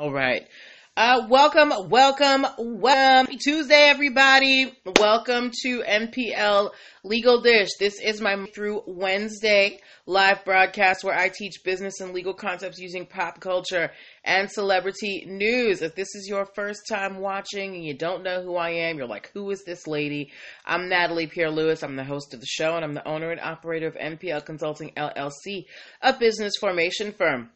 All right. Uh, welcome, welcome, welcome. Tuesday, everybody. Welcome to NPL Legal Dish. This is my through Wednesday live broadcast where I teach business and legal concepts using pop culture and celebrity news. If this is your first time watching and you don't know who I am, you're like, who is this lady? I'm Natalie Pierre Lewis. I'm the host of the show and I'm the owner and operator of NPL Consulting LLC, a business formation firm.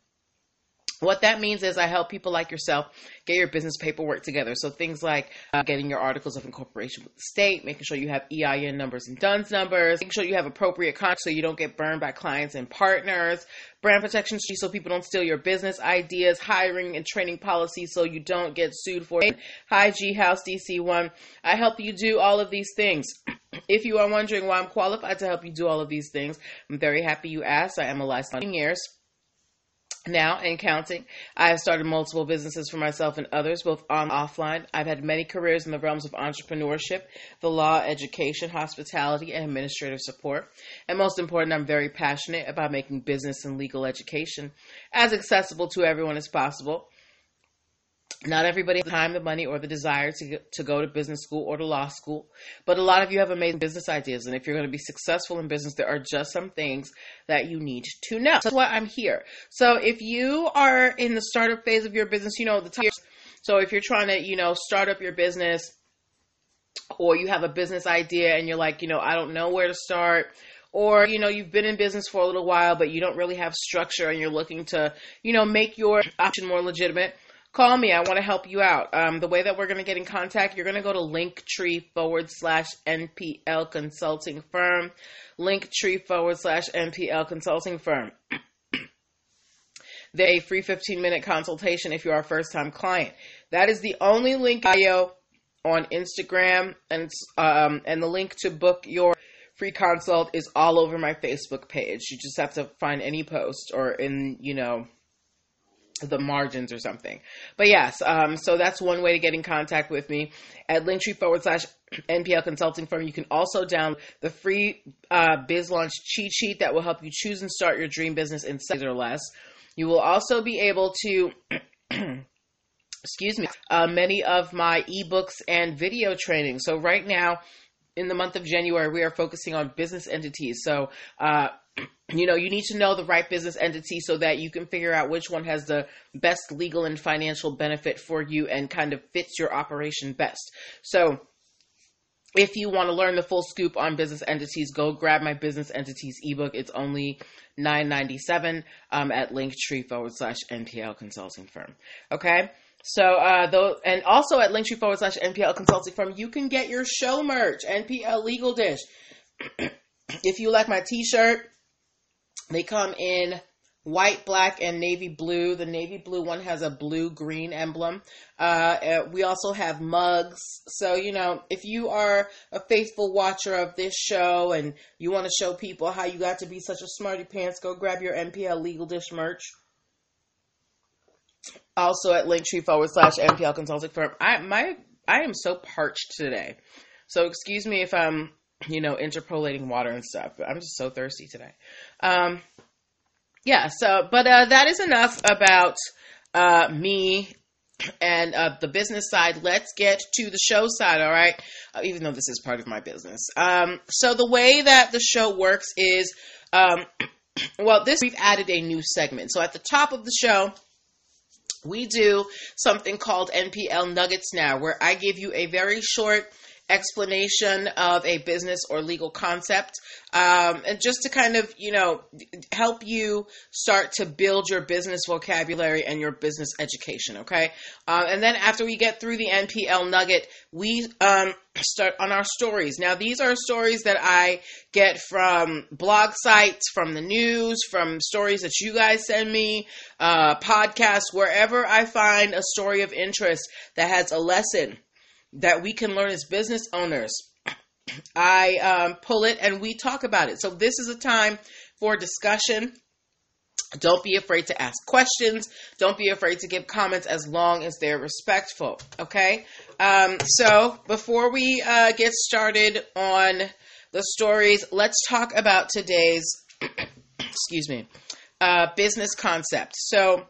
What that means is I help people like yourself get your business paperwork together. So things like uh, getting your articles of incorporation with the state, making sure you have EIN numbers and DUNS numbers, making sure you have appropriate contracts so you don't get burned by clients and partners, brand protection so people don't steal your business ideas, hiring and training policies so you don't get sued for it. Hi G House DC1. I help you do all of these things. If you are wondering why I'm qualified to help you do all of these things, I'm very happy you asked. I am a licensed years now and counting. I have started multiple businesses for myself and others, both on and offline. I've had many careers in the realms of entrepreneurship, the law, education, hospitality, and administrative support. And most important, I'm very passionate about making business and legal education as accessible to everyone as possible. Not everybody has the time, the money, or the desire to, to go to business school or to law school, but a lot of you have amazing business ideas. And if you're going to be successful in business, there are just some things that you need to know. That's why I'm here. So if you are in the startup phase of your business, you know, the time. So if you're trying to, you know, start up your business or you have a business idea and you're like, you know, I don't know where to start or you know you've been in business for a little while but you don't really have structure and you're looking to you know make your option more legitimate call me. I want to help you out. Um, the way that we're going to get in contact, you're going to go to linktree forward slash NPL consulting firm. Linktree forward slash NPL consulting firm. they free 15 minute consultation if you're our first time client. That is the only link bio on Instagram and um, and the link to book your free consult is all over my Facebook page. You just have to find any post or in, you know, the margins or something. But yes, um, so that's one way to get in contact with me at linktree forward slash NPL consulting firm. You can also download the free uh, biz launch cheat sheet that will help you choose and start your dream business in seconds or less. You will also be able to excuse me, uh, many of my ebooks and video training. So right now, in the month of January, we are focusing on business entities. So, uh, you know, you need to know the right business entity so that you can figure out which one has the best legal and financial benefit for you and kind of fits your operation best. So, if you want to learn the full scoop on business entities, go grab my business entities ebook. It's only nine ninety seven um, at Linktree forward slash NPL consulting firm. Okay. So, uh, though, and also at Linktree forward slash NPL consulting firm, you can get your show merch, NPL Legal Dish. if you like my t-shirt, they come in white, black, and navy blue. The navy blue one has a blue green emblem. Uh, uh, we also have mugs. So, you know, if you are a faithful watcher of this show and you want to show people how you got to be such a smarty pants, go grab your NPL Legal Dish merch. Also at Linktree forward slash NPL Consulting Firm. I my I am so parched today. So excuse me if I'm you know, interpolating water and stuff. But I'm just so thirsty today. Um, yeah, so, but uh, that is enough about uh, me and uh, the business side. Let's get to the show side, all right? Uh, even though this is part of my business. Um, so, the way that the show works is, um, well, this we've added a new segment. So, at the top of the show, we do something called NPL Nuggets now, where I give you a very short explanation of a business or legal concept, um, and just to kind of, you know, help you start to build your business vocabulary and your business education, okay? Uh, and then after we get through the NPL nugget, we um, start on our stories. Now, these are stories that I get from blog sites, from the news, from stories that you guys send me, uh, podcasts, wherever I find a story of interest that has a lesson that we can learn as business owners. I um, pull it and we talk about it. So this is a time for discussion. Don't be afraid to ask questions. Don't be afraid to give comments as long as they're respectful. Okay. Um, so before we uh, get started on the stories, let's talk about today's, excuse me, uh, business concept. So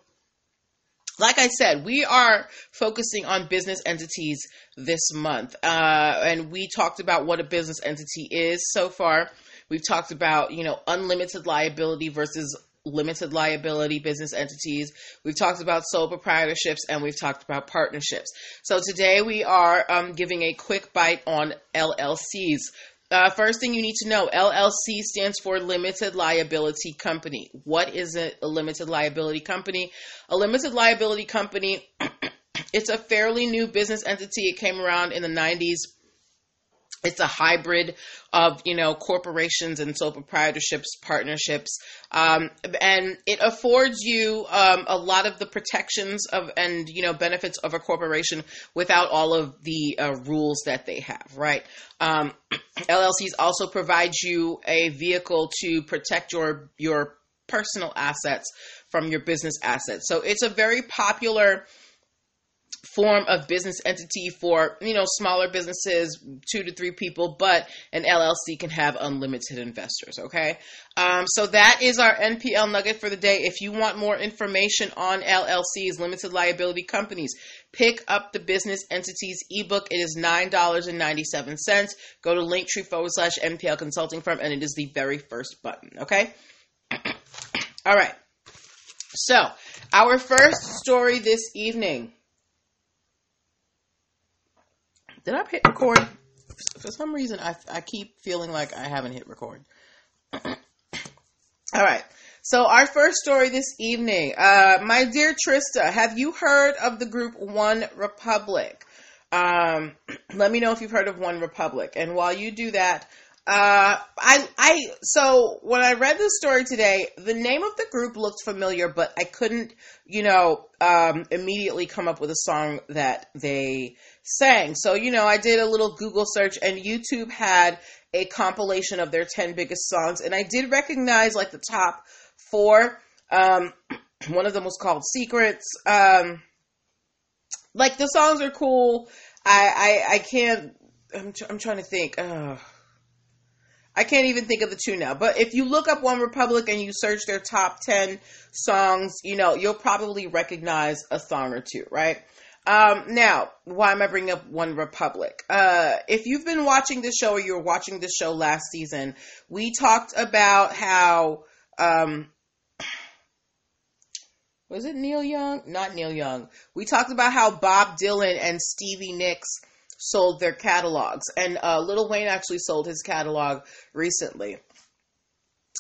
like I said, we are focusing on business entities this month. Uh, and we talked about what a business entity is so far. We've talked about, you know, unlimited liability versus limited liability business entities. We've talked about sole proprietorships and we've talked about partnerships. So today we are um, giving a quick bite on LLCs. Uh, first thing you need to know LLC stands for Limited Liability Company. What is a, a limited liability company? A limited liability company, it's a fairly new business entity. It came around in the 90s it's a hybrid of you know corporations and sole proprietorships partnerships. Um, and it affords you um, a lot of the protections of and you know benefits of a corporation without all of the uh, rules that they have right? Um, llcs also provide you a vehicle to protect your your personal assets from your business assets. So it's a very popular form of business entity for you know smaller businesses two to three people but an llc can have unlimited investors okay? Um, so that is our npl nugget for the day. If you want more information on llcs limited liability companies pick up the business entities ebook. It is $9.97 go to linktree forward slash npl consulting firm and it is the very first button okay? All right. So our first story this evening Did I hit record? For some reason, I, I keep feeling like I haven't hit record. All right. So our first story this evening, uh, my dear Trista, have you heard of the group One Republic? Um, let me know if you've heard of One Republic. And while you do that, uh, I, I, so when I read this story today, the name of the group looked familiar, but I couldn't, you know, um, immediately come up with a song that they sang. So, you know, I did a little Google search and YouTube had a compilation of their 10 biggest songs. And I did recognize like the top four. Um, one of them was called Secrets. Um, like the songs are cool. I, I, I can't, I'm, I'm trying to think. Uh, I can't even think of the two now. But if you look up One Republic and you search their top 10 songs, you know, you'll probably recognize a song or two, right? Um, now, why am I bringing up One Republic? Uh, if you've been watching this show or you were watching this show last season, we talked about how, um, was it Neil Young? Not Neil Young. We talked about how Bob Dylan and Stevie Nicks sold their catalogs. And uh, Lil Wayne actually sold his catalog recently.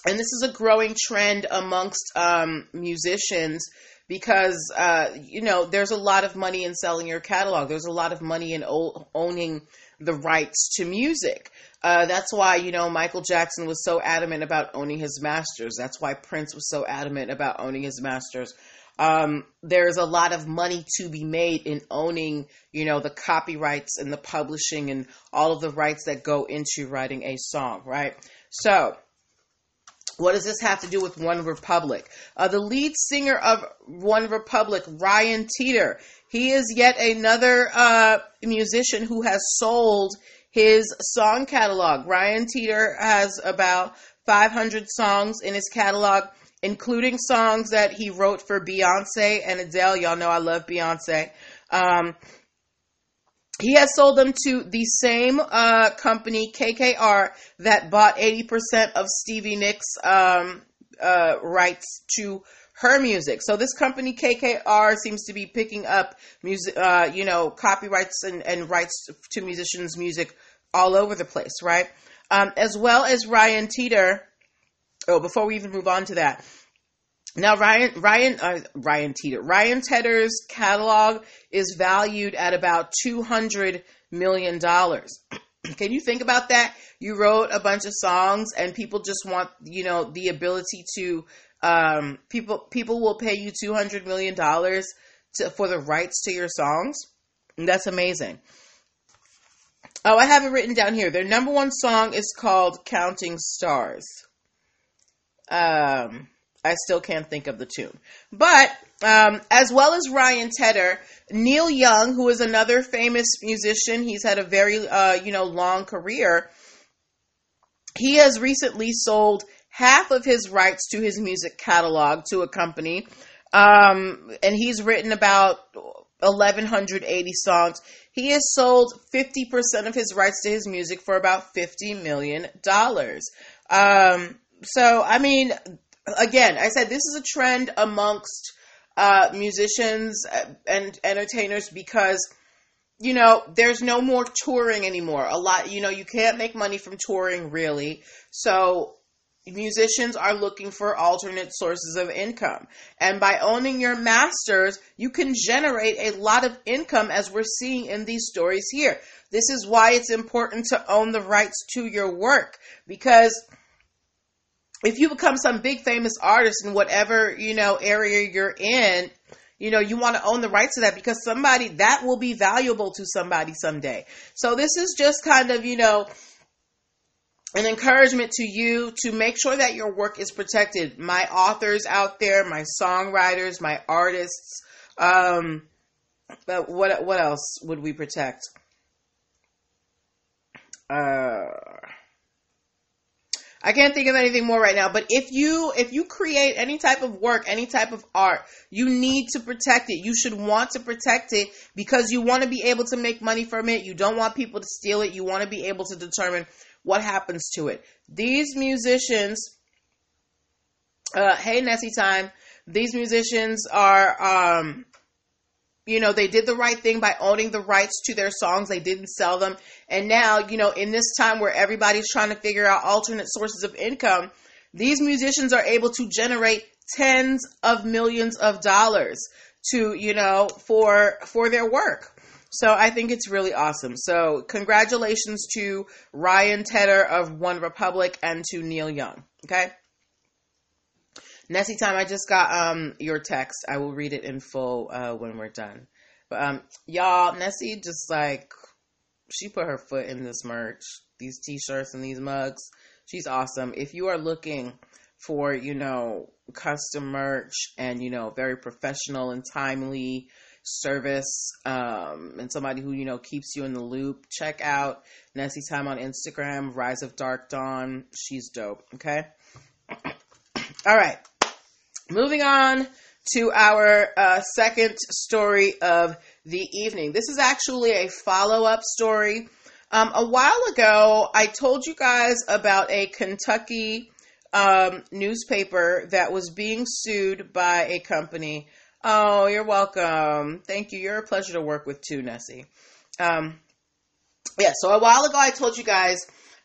And this is a growing trend amongst um, musicians because, uh, you know, there's a lot of money in selling your catalog. There's a lot of money in o- owning the rights to music. Uh, that's why, you know, Michael Jackson was so adamant about owning his masters. That's why Prince was so adamant about owning his masters um, there's a lot of money to be made in owning, you know, the copyrights and the publishing and all of the rights that go into writing a song, right? So, what does this have to do with One Republic? Uh, the lead singer of One Republic, Ryan Tedder, he is yet another uh, musician who has sold his song catalog. Ryan Tedder has about 500 songs in his catalog including songs that he wrote for Beyonce and Adele. Y'all know I love Beyonce. Um, he has sold them to the same uh, company, KKR, that bought 80% of Stevie Nicks' um, uh, rights to her music. So this company, KKR, seems to be picking up music, uh, you know, copyrights and, and rights to musicians' music all over the place, right? Um, as well as Ryan Tedder. Oh, before we even move on to that. Now Ryan Ryan uh, Ryan Tedder Ryan Tedder's catalog is valued at about two hundred million dollars. Can you think about that? You wrote a bunch of songs, and people just want you know the ability to um, people people will pay you two hundred million dollars for the rights to your songs. That's amazing. Oh, I have it written down here. Their number one song is called "Counting Stars." Um, I still can't think of the tune. But um, as well as Ryan Tedder, Neil Young, who is another famous musician, he's had a very uh, you know long career. He has recently sold half of his rights to his music catalog to a company. Um, and he's written about 1,180 songs. He has sold 50% of his rights to his music for about $50 million. Um, so, I mean, again, I said this is a trend amongst uh, musicians and entertainers because you know there's no more touring anymore. A lot, you know, you can't make money from touring really. So musicians are looking for alternate sources of income. And by owning your masters, you can generate a lot of income as we're seeing in these stories here. This is why it's important to own the rights to your work because if you become some big famous artist in whatever, you know, area you're in, you know, you want to own the rights to that because somebody that will be valuable to somebody someday. So this is just kind of, you know, an encouragement to you to make sure that your work is protected. My authors out there, my songwriters, my artists, um, but what what else would we protect? Uh I can't think of anything more right now, but if you if you create any type of work, any type of art, you need to protect it. You should want to protect it because you want to be able to make money from it. You don't want people to steal it. You want to be able to determine what happens to it. These musicians uh hey Nessie time, these musicians are um you know, they did the right thing by owning the rights to their songs. They didn't sell them. And now, you know, in this time where everybody's trying to figure out alternate sources of income, these musicians are able to generate tens of millions of dollars to, you know, for for their work. So I think it's really awesome. So congratulations to Ryan Tedder of One Republic and to Neil Young. Okay. Nessie time, I just got um your text. I will read it in full uh, when we're done. But um, y'all, Nessie just like she put her foot in this merch, these t-shirts and these mugs. She's awesome. If you are looking for you know custom merch and you know very professional and timely service um, and somebody who you know keeps you in the loop check out nessie time on instagram rise of dark dawn she's dope okay all right Moving on to our uh, second story of the evening. This is actually a follow up story. Um, a while ago, I told you guys about a Kentucky um, newspaper that was being sued by a company. Oh, you're welcome. Thank you. You're a pleasure to work with too, Nessie. Um, yeah, so a while ago, I told you guys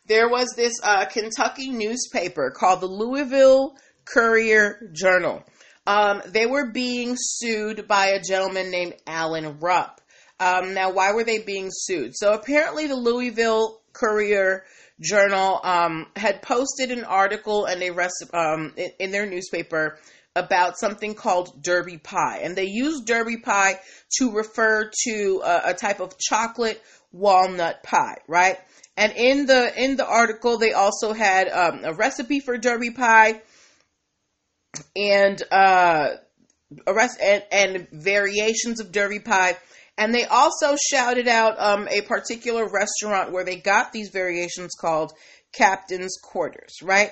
there was this uh, Kentucky newspaper called the Louisville Courier Journal. Um, they were being sued by a gentleman named Alan Rupp. Um, now, why were they being sued? So apparently, the Louisville Courier Journal um, had posted an article and a rest um, in, in, their newspaper about something called Derby pie, and they used Derby pie to refer to a, a type of chocolate walnut pie, right? And in the in the article, they also had um, a recipe for Derby pie and uh, arrest and, and variations of Derby pie. And they also shouted out um, a particular restaurant where they got these variations called Captain's Quarters, right?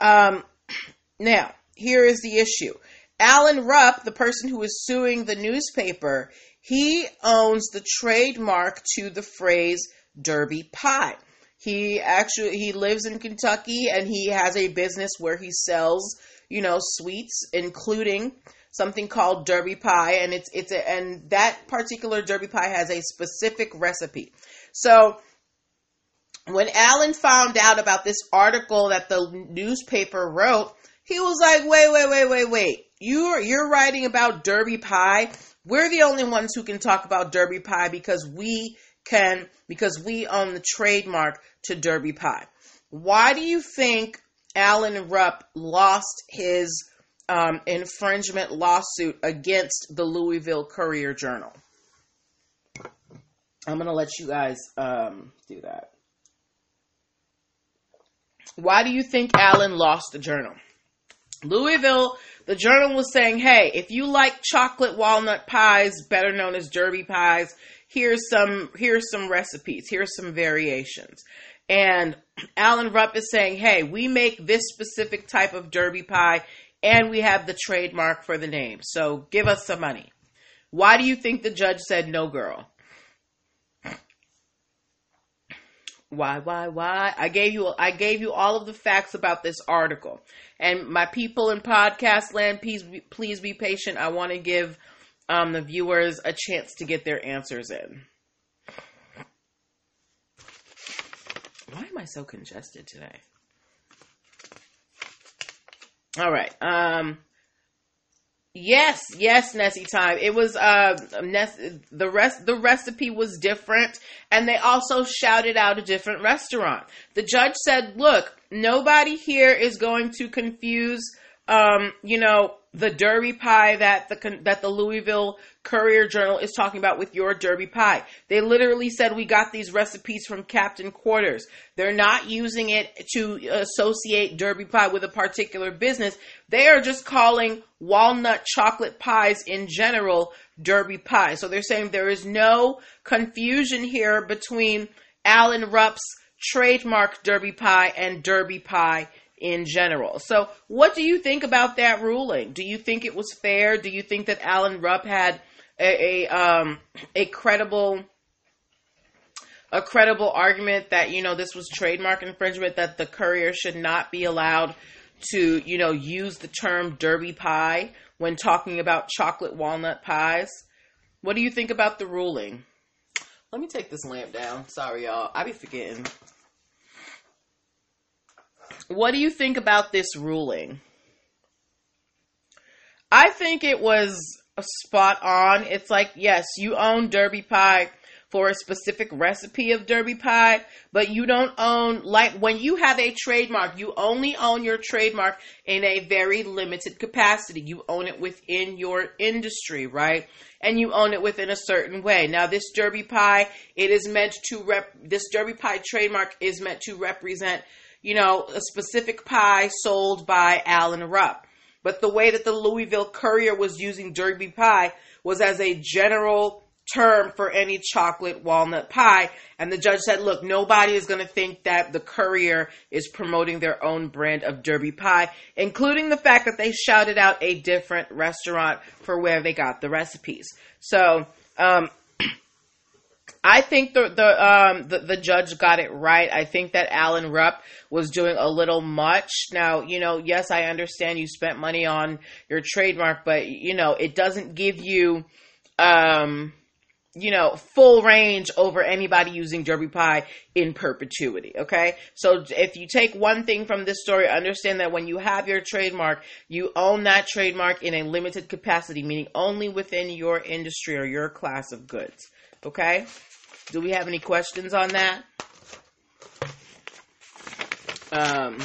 Um, now, here is the issue. Alan Rupp, the person who is suing the newspaper, he owns the trademark to the phrase Derby pie. He actually he lives in Kentucky and he has a business where he sells you know, sweets, including something called derby pie, and it's it's a, and that particular derby pie has a specific recipe. So when Alan found out about this article that the newspaper wrote, he was like, "Wait, wait, wait, wait, wait! You're you're writing about derby pie. We're the only ones who can talk about derby pie because we can because we own the trademark to derby pie. Why do you think Alan Rupp lost his um, infringement lawsuit against the Louisville Courier Journal. I'm going to let you guys um, do that. Why do you think Alan lost the journal? Louisville, the journal was saying, hey, if you like chocolate walnut pies, better known as derby pies, here's some here's some recipes, here's some variations. And Alan Rupp is saying, hey, we make this specific type of derby pie and we have the trademark for the name. So give us some money. Why do you think the judge said no, girl? Why, why, why? I gave you, I gave you all of the facts about this article. And my people in podcast land, please, please be patient. I want to give um, the viewers a chance to get their answers in. Why am I so congested today? All right. Um, Yes, yes, Nessie time. It was uh Ness, the rest the recipe was different and they also shouted out a different restaurant. The judge said, "Look, nobody here is going to confuse um, you know, the Derby pie that the that the Louisville Courier Journal is talking about with your Derby pie. They literally said we got these recipes from Captain Quarters. They're not using it to associate Derby pie with a particular business. They are just calling walnut chocolate pies in general Derby pie. So they're saying there is no confusion here between Alan Rupp's trademark Derby pie and Derby pie in general. So, what do you think about that ruling? Do you think it was fair? Do you think that Alan Rupp had a, a um a credible a credible argument that you know this was trademark infringement that the courier should not be allowed to you know use the term derby pie when talking about chocolate walnut pies what do you think about the ruling let me take this lamp down sorry y'all i be forgetting what do you think about this ruling? I think it was spot on. It's like, yes, you own Derby Pie for a specific recipe of Derby Pie, but you don't own, like, when you have a trademark, you only own your trademark in a very limited capacity. You own it within your industry, right? And you own it within a certain way. Now, this Derby Pie, it is meant to rep, this Derby Pie trademark is meant to represent you know, a specific pie sold by Alan Rupp. But the way that the Louisville Courier was using Derby pie was as a general term for any chocolate walnut pie. And the judge said, look, nobody is going to think that the Courier is promoting their own brand of Derby pie, including the fact that they shouted out a different restaurant for where they got the recipes. So, um, I think the the um the, the judge got it right. I think that Alan Rupp was doing a little much. Now, you know, yes, I understand you spent money on your trademark, but you know, it doesn't give you um you know, full range over anybody using Derby Pie in perpetuity. Okay. So if you take one thing from this story, understand that when you have your trademark, you own that trademark in a limited capacity, meaning only within your industry or your class of goods. Okay. Do we have any questions on that? Um,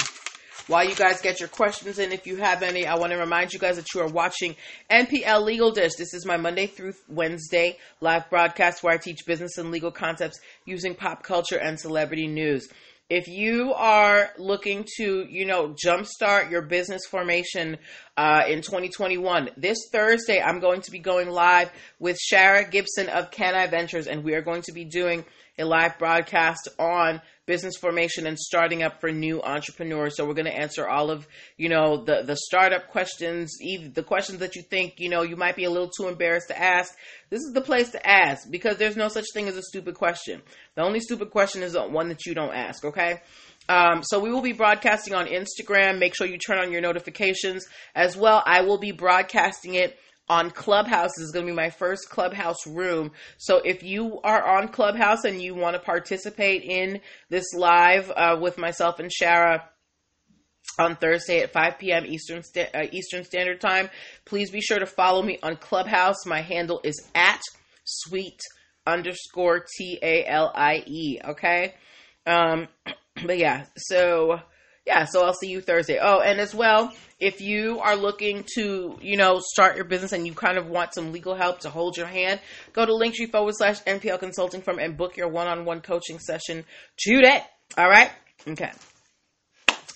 while you guys get your questions in, if you have any, I want to remind you guys that you are watching NPL Legal Dish. This is my Monday through Wednesday live broadcast where I teach business and legal concepts using pop culture and celebrity news if you are looking to, you know, jumpstart your business formation uh, in 2021, this Thursday I'm going to be going live with Shara Gibson of Can I Ventures, and we are going to be doing a live broadcast on business formation and starting up for new entrepreneurs. So we're going to answer all of, you know, the, the startup questions, the questions that you think, you know, you might be a little too embarrassed to ask. This is the place to ask because there's no such thing as a stupid question. The only stupid question is one that you don't ask, okay? Um, so we will be broadcasting on Instagram. Make sure you turn on your notifications as well. I will be broadcasting it on Clubhouse. This is going to be my first Clubhouse room. So if you are on Clubhouse and you want to participate in this live uh, with myself and Shara on Thursday at 5 p.m. Eastern uh, Eastern Standard Time, please be sure to follow me on Clubhouse. My handle is at sweet underscore T A L I E. Okay. Um, but yeah, so yeah, so I'll see you Thursday. Oh, and as well, if you are looking to, you know, start your business and you kind of want some legal help to hold your hand, go to linktree forward slash NPL consulting firm and book your one on one coaching session today. All right? Okay.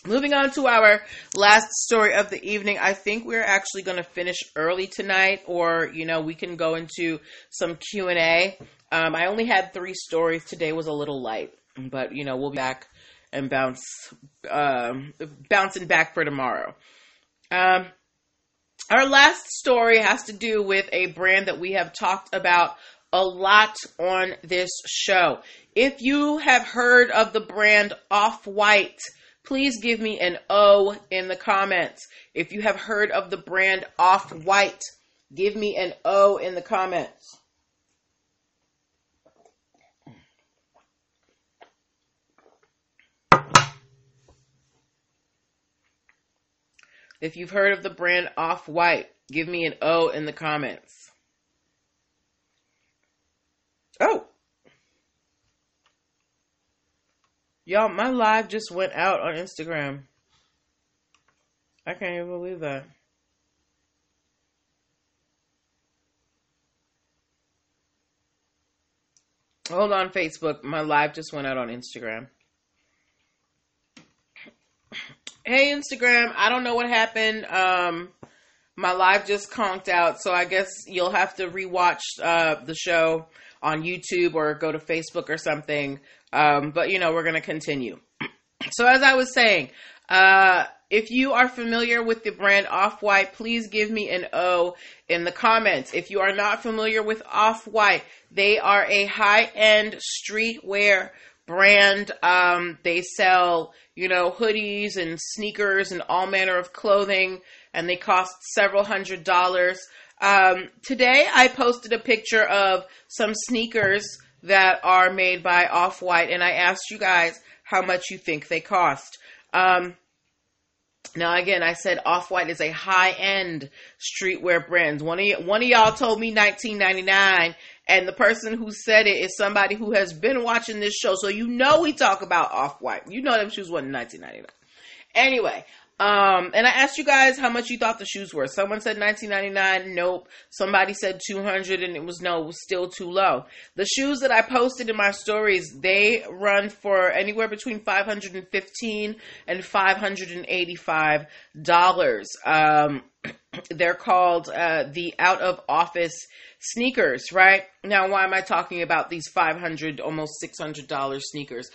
Moving on to our last story of the evening, I think we're actually going to finish early tonight, or you know, we can go into some Q and A. Um, I only had three stories today; was a little light, but you know, we'll be back and bounce, um, bouncing back for tomorrow. Um, Our last story has to do with a brand that we have talked about a lot on this show. If you have heard of the brand Off White, please give me an O in the comments. If you have heard of the brand Off White, give me an O in the comments. If you've heard of the brand Off White, give me an O in the comments. Oh. Y'all, my live just went out on Instagram. I can't even believe that. Hold on, Facebook. My live just went out on Instagram. Hey, Instagram. I don't know what happened. Um, my live just conked out, so I guess you'll have to rewatch uh, the show on YouTube or go to Facebook or something. Um, but you know, we're gonna continue. so as I was saying, uh, if you are familiar with the brand Off White, please give me an O in the comments. If you are not familiar with Off White, they are a high end streetwear brand. Um, they sell, you know, hoodies and sneakers and all manner of clothing, and they cost several hundred dollars. Um, today, I posted a picture of some sneakers that are made by Off White, and I asked you guys how much you think they cost. Um, now again, I said Off White is a high end streetwear brand. One of y- one of y'all told me 1999, and the person who said it is somebody who has been watching this show, so you know we talk about Off White. You know them shoes wasn't 1999. Anyway, um, and I asked you guys how much you thought the shoes were. Someone said 1999. Nope. Somebody said 200, and it was no, it was still too low. The shoes that I posted in my stories, they run for anywhere between 515 and 585 dollars. Um, they're called uh, the out of office sneakers, right? Now, why am I talking about these 500, almost 600 dollars sneakers?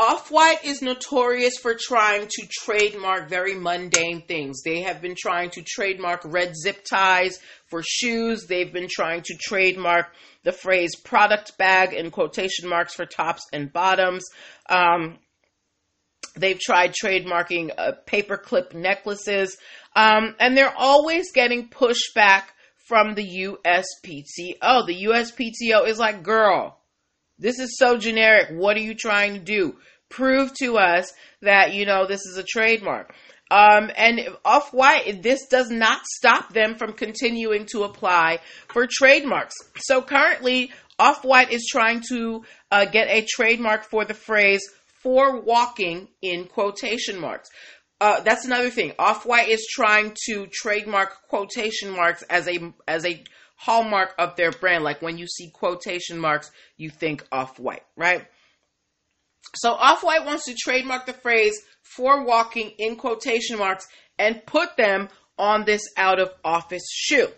Off White is notorious for trying to trademark very mundane things. They have been trying to trademark red zip ties for shoes. They've been trying to trademark the phrase product bag in quotation marks for tops and bottoms. Um, they've tried trademarking uh, paperclip necklaces. Um, and they're always getting pushback from the USPTO. The USPTO is like, girl, this is so generic. What are you trying to do? Prove to us that, you know, this is a trademark. Um, and Off White, this does not stop them from continuing to apply for trademarks. So currently, Off White is trying to uh, get a trademark for the phrase for walking in quotation marks. Uh, that's another thing. Off White is trying to trademark quotation marks as a as a hallmark of their brand. Like when you see quotation marks, you think Off White, right? So Off White wants to trademark the phrase for walking in quotation marks and put them on this out of office shoe.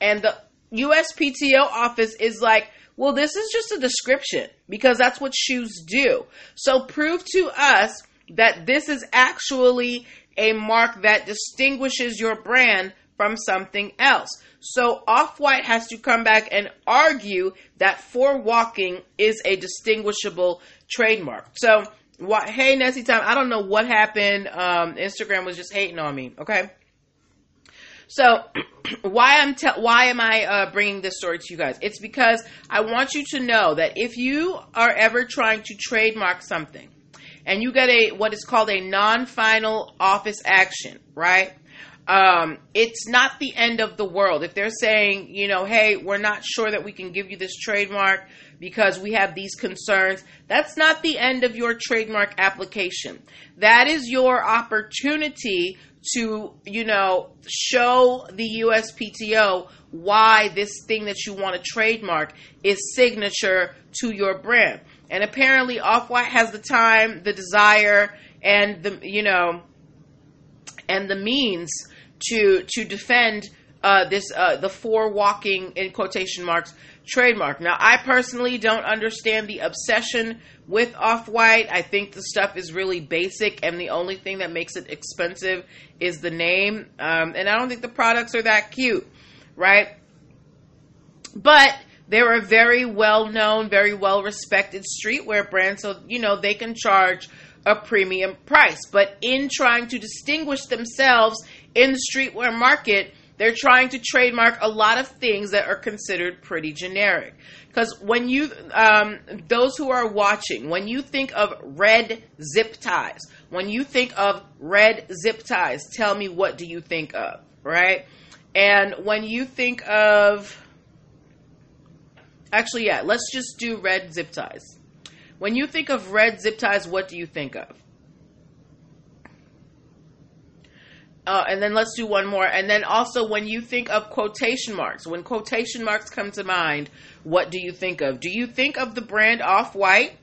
And the USPTO office is like, well, this is just a description because that's what shoes do. So prove to us that this is actually a mark that distinguishes your brand from something else. So Off White has to come back and argue that for walking is a distinguishable trademark. So, what, hey, Nessie Time, I don't know what happened. Um, Instagram was just hating on me. Okay. So, why I'm te- why am I uh, bringing this story to you guys? It's because I want you to know that if you are ever trying to trademark something, and you get a what is called a non-final office action, right? Um, it's not the end of the world. If they're saying, you know, hey, we're not sure that we can give you this trademark because we have these concerns, that's not the end of your trademark application. That is your opportunity to, you know, show the USPTO why this thing that you want to trademark is signature to your brand. And apparently, Off White has the time, the desire, and the, you know, and the means to to defend uh, this uh, the for walking in quotation marks trademark. Now, I personally don't understand the obsession with Off White. I think the stuff is really basic, and the only thing that makes it expensive is the name. Um, and I don't think the products are that cute, right? But they're a very well known, very well respected streetwear brand, so you know they can charge a premium price. But in trying to distinguish themselves in the streetwear market, they're trying to trademark a lot of things that are considered pretty generic. Because when you, um, those who are watching, when you think of red zip ties, when you think of red zip ties, tell me what do you think of, right? And when you think of, actually, yeah, let's just do red zip ties. When you think of red zip ties, what do you think of? Uh, and then let's do one more. And then also, when you think of quotation marks, when quotation marks come to mind, what do you think of? Do you think of the brand Off White?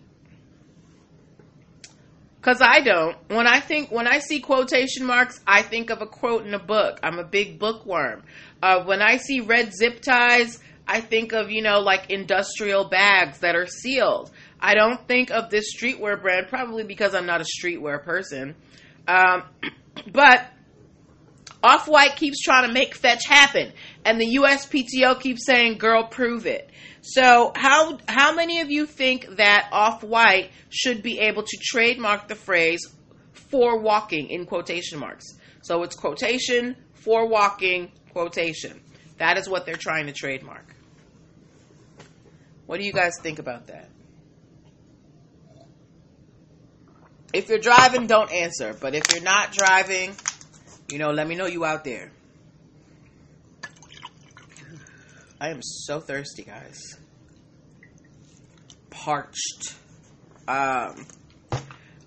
Because I don't. When I think, when I see quotation marks, I think of a quote in a book. I'm a big bookworm. Uh, when I see red zip ties, I think of, you know, like industrial bags that are sealed. I don't think of this streetwear brand, probably because I'm not a streetwear person. Um, but Off White keeps trying to make fetch happen, and the USPTO keeps saying, "Girl, prove it." So, how how many of you think that Off White should be able to trademark the phrase "for walking" in quotation marks? So it's quotation for walking quotation. That is what they're trying to trademark. What do you guys think about that? If you're driving, don't answer. But if you're not driving, you know, let me know you out there. I am so thirsty, guys. Parched. Um,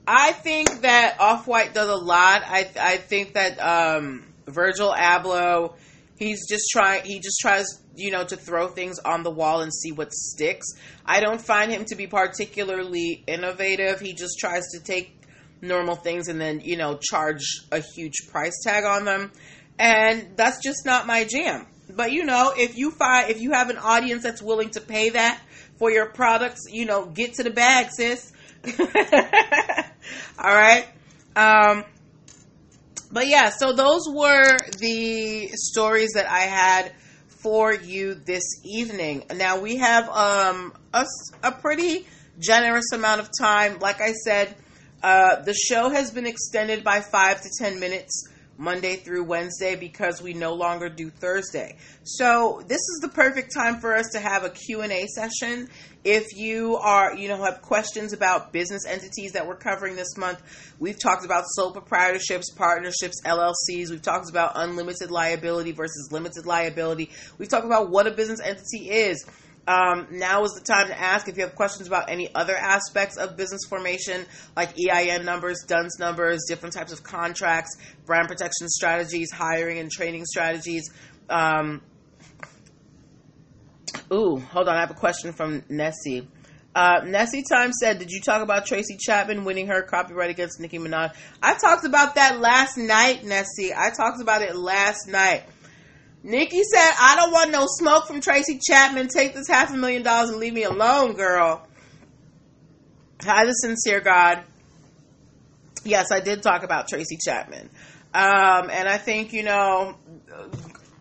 I think that Off White does a lot. I I think that um, Virgil Abloh, he's just trying. He just tries, you know, to throw things on the wall and see what sticks. I don't find him to be particularly innovative. He just tries to take normal things and then, you know, charge a huge price tag on them. And that's just not my jam. But you know, if you find if you have an audience that's willing to pay that for your products, you know, get to the bag, sis. All right. Um but yeah, so those were the stories that I had for you this evening. Now we have um, a, a pretty generous amount of time. Like I said, uh, the show has been extended by five to ten minutes Monday through Wednesday because we no longer do Thursday. So this is the perfect time for us to have a Q&A session. If you are, you know, have questions about business entities that we're covering this month, we've talked about sole proprietorships, partnerships, LLCs. We've talked about unlimited liability versus limited liability. We've talked about what a business entity is. Um, now is the time to ask if you have questions about any other aspects of business formation, like EIN numbers, DUNS numbers, different types of contracts, brand protection strategies, hiring and training strategies. Um, ooh, hold on. I have a question from Nessie. Uh, Nessie Time said, Did you talk about Tracy Chapman winning her copyright against Nicki Minaj? I talked about that last night, Nessie. I talked about it last night. Nikki said, I don't want no smoke from Tracy Chapman. Take this half a million dollars and leave me alone, girl. Hi, the sincere God. Yes, I did talk about Tracy Chapman. Um, and I think, you know,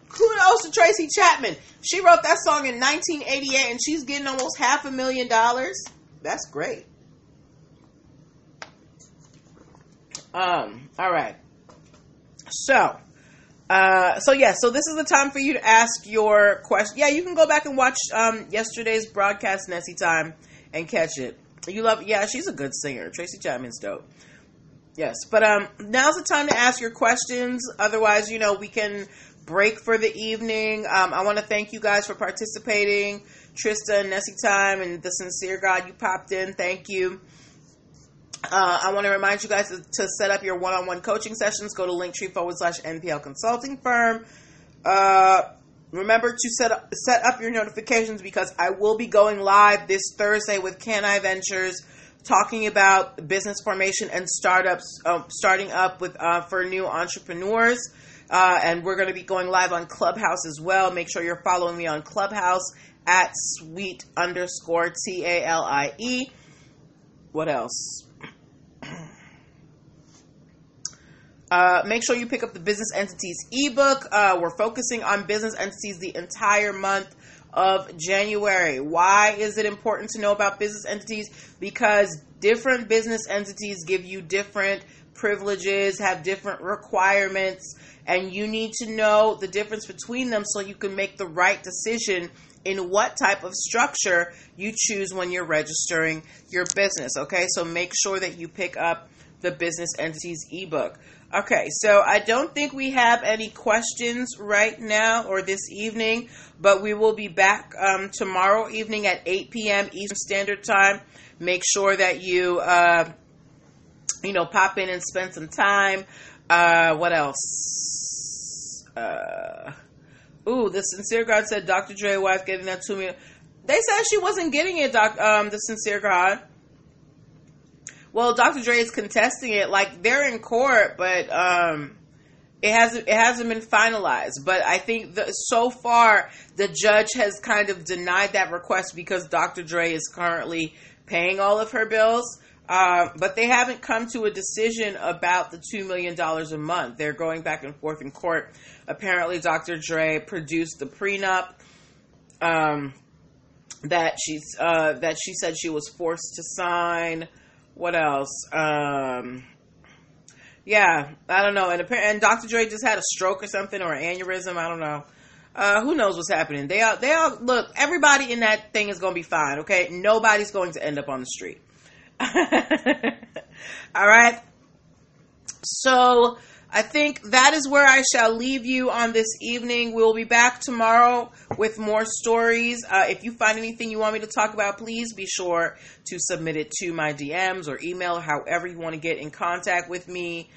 kudos to Tracy Chapman. She wrote that song in 1988 and she's getting almost half a million dollars. That's great. Um, all right. So, uh, so yeah, so this is the time for you to ask your question. Yeah, you can go back and watch um, yesterday's broadcast, Nessie Time, and catch it. You love, yeah, she's a good singer. Tracy Chapman's dope. Yes, but um, now's the time to ask your questions. Otherwise, you know, we can break for the evening. Um, I want to thank you guys for participating. Trista and Nessie Time and the Sincere God, you popped in. Thank you. Uh, I want to remind you guys to, to set up your one on one coaching sessions. Go to linktree forward slash NPL consulting firm. Uh, remember to set up, set up your notifications because I will be going live this Thursday with Can I Ventures talking about business formation and startups, uh, starting up with uh, for new entrepreneurs. Uh, and we're going to be going live on Clubhouse as well. Make sure you're following me on Clubhouse at sweet underscore T A L I E. What else? Uh, make sure you pick up the business entities ebook. Uh, we're focusing on business entities the entire month of January. Why is it important to know about business entities? Because different business entities give you different privileges, have different requirements, and you need to know the difference between them so you can make the right decision in what type of structure you choose when you're registering your business. Okay, so make sure that you pick up the business entities ebook. Okay, so I don't think we have any questions right now or this evening, but we will be back um, tomorrow evening at 8 p.m. Eastern Standard Time. Make sure that you, uh, you know, pop in and spend some time. Uh, what else? Uh, ooh, the sincere God said Dr. Dre wife getting that to me. They said she wasn't getting it, doc, um, the sincere God. Well, Dr. Dre is contesting it. Like they're in court, but um, it hasn't it hasn't been finalized. But I think the, so far the judge has kind of denied that request because Dr. Dre is currently paying all of her bills. Uh, but they haven't come to a decision about the two million dollars a month. They're going back and forth in court. Apparently, Dr. Dre produced the prenup um, that she's uh, that she said she was forced to sign what else? Um, yeah, I don't know. And and Dr. Dre just had a stroke or something or an aneurysm. I don't know. Uh, who knows what's happening? They all, they all look. Everybody in that thing is going to be fine. Okay, nobody's going to end up on the street. all right. So I think that is where I shall leave you on this evening. We'll be back tomorrow with more stories. Uh, if you find anything you want me to talk about, please be sure to submit it to my DMs or email, however you want to get in contact with me.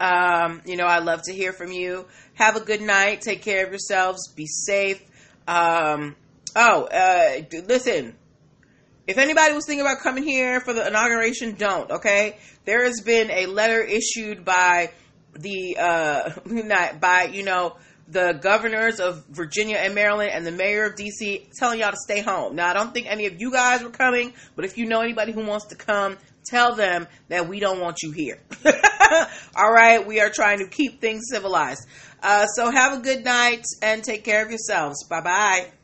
Um, you know, I love to hear from you. Have a good night. Take care of yourselves. Be safe. Um, oh, uh, listen. If anybody was thinking about coming here for the inauguration, don't, okay? There has been a letter issued by the uh not by you know the governors of Virginia and Maryland and the mayor of DC telling y'all to stay home. Now I don't think any of you guys were coming, but if you know anybody who wants to come, tell them that we don't want you here. All right, we are trying to keep things civilized. Uh, so have a good night and take care of yourselves. Bye bye.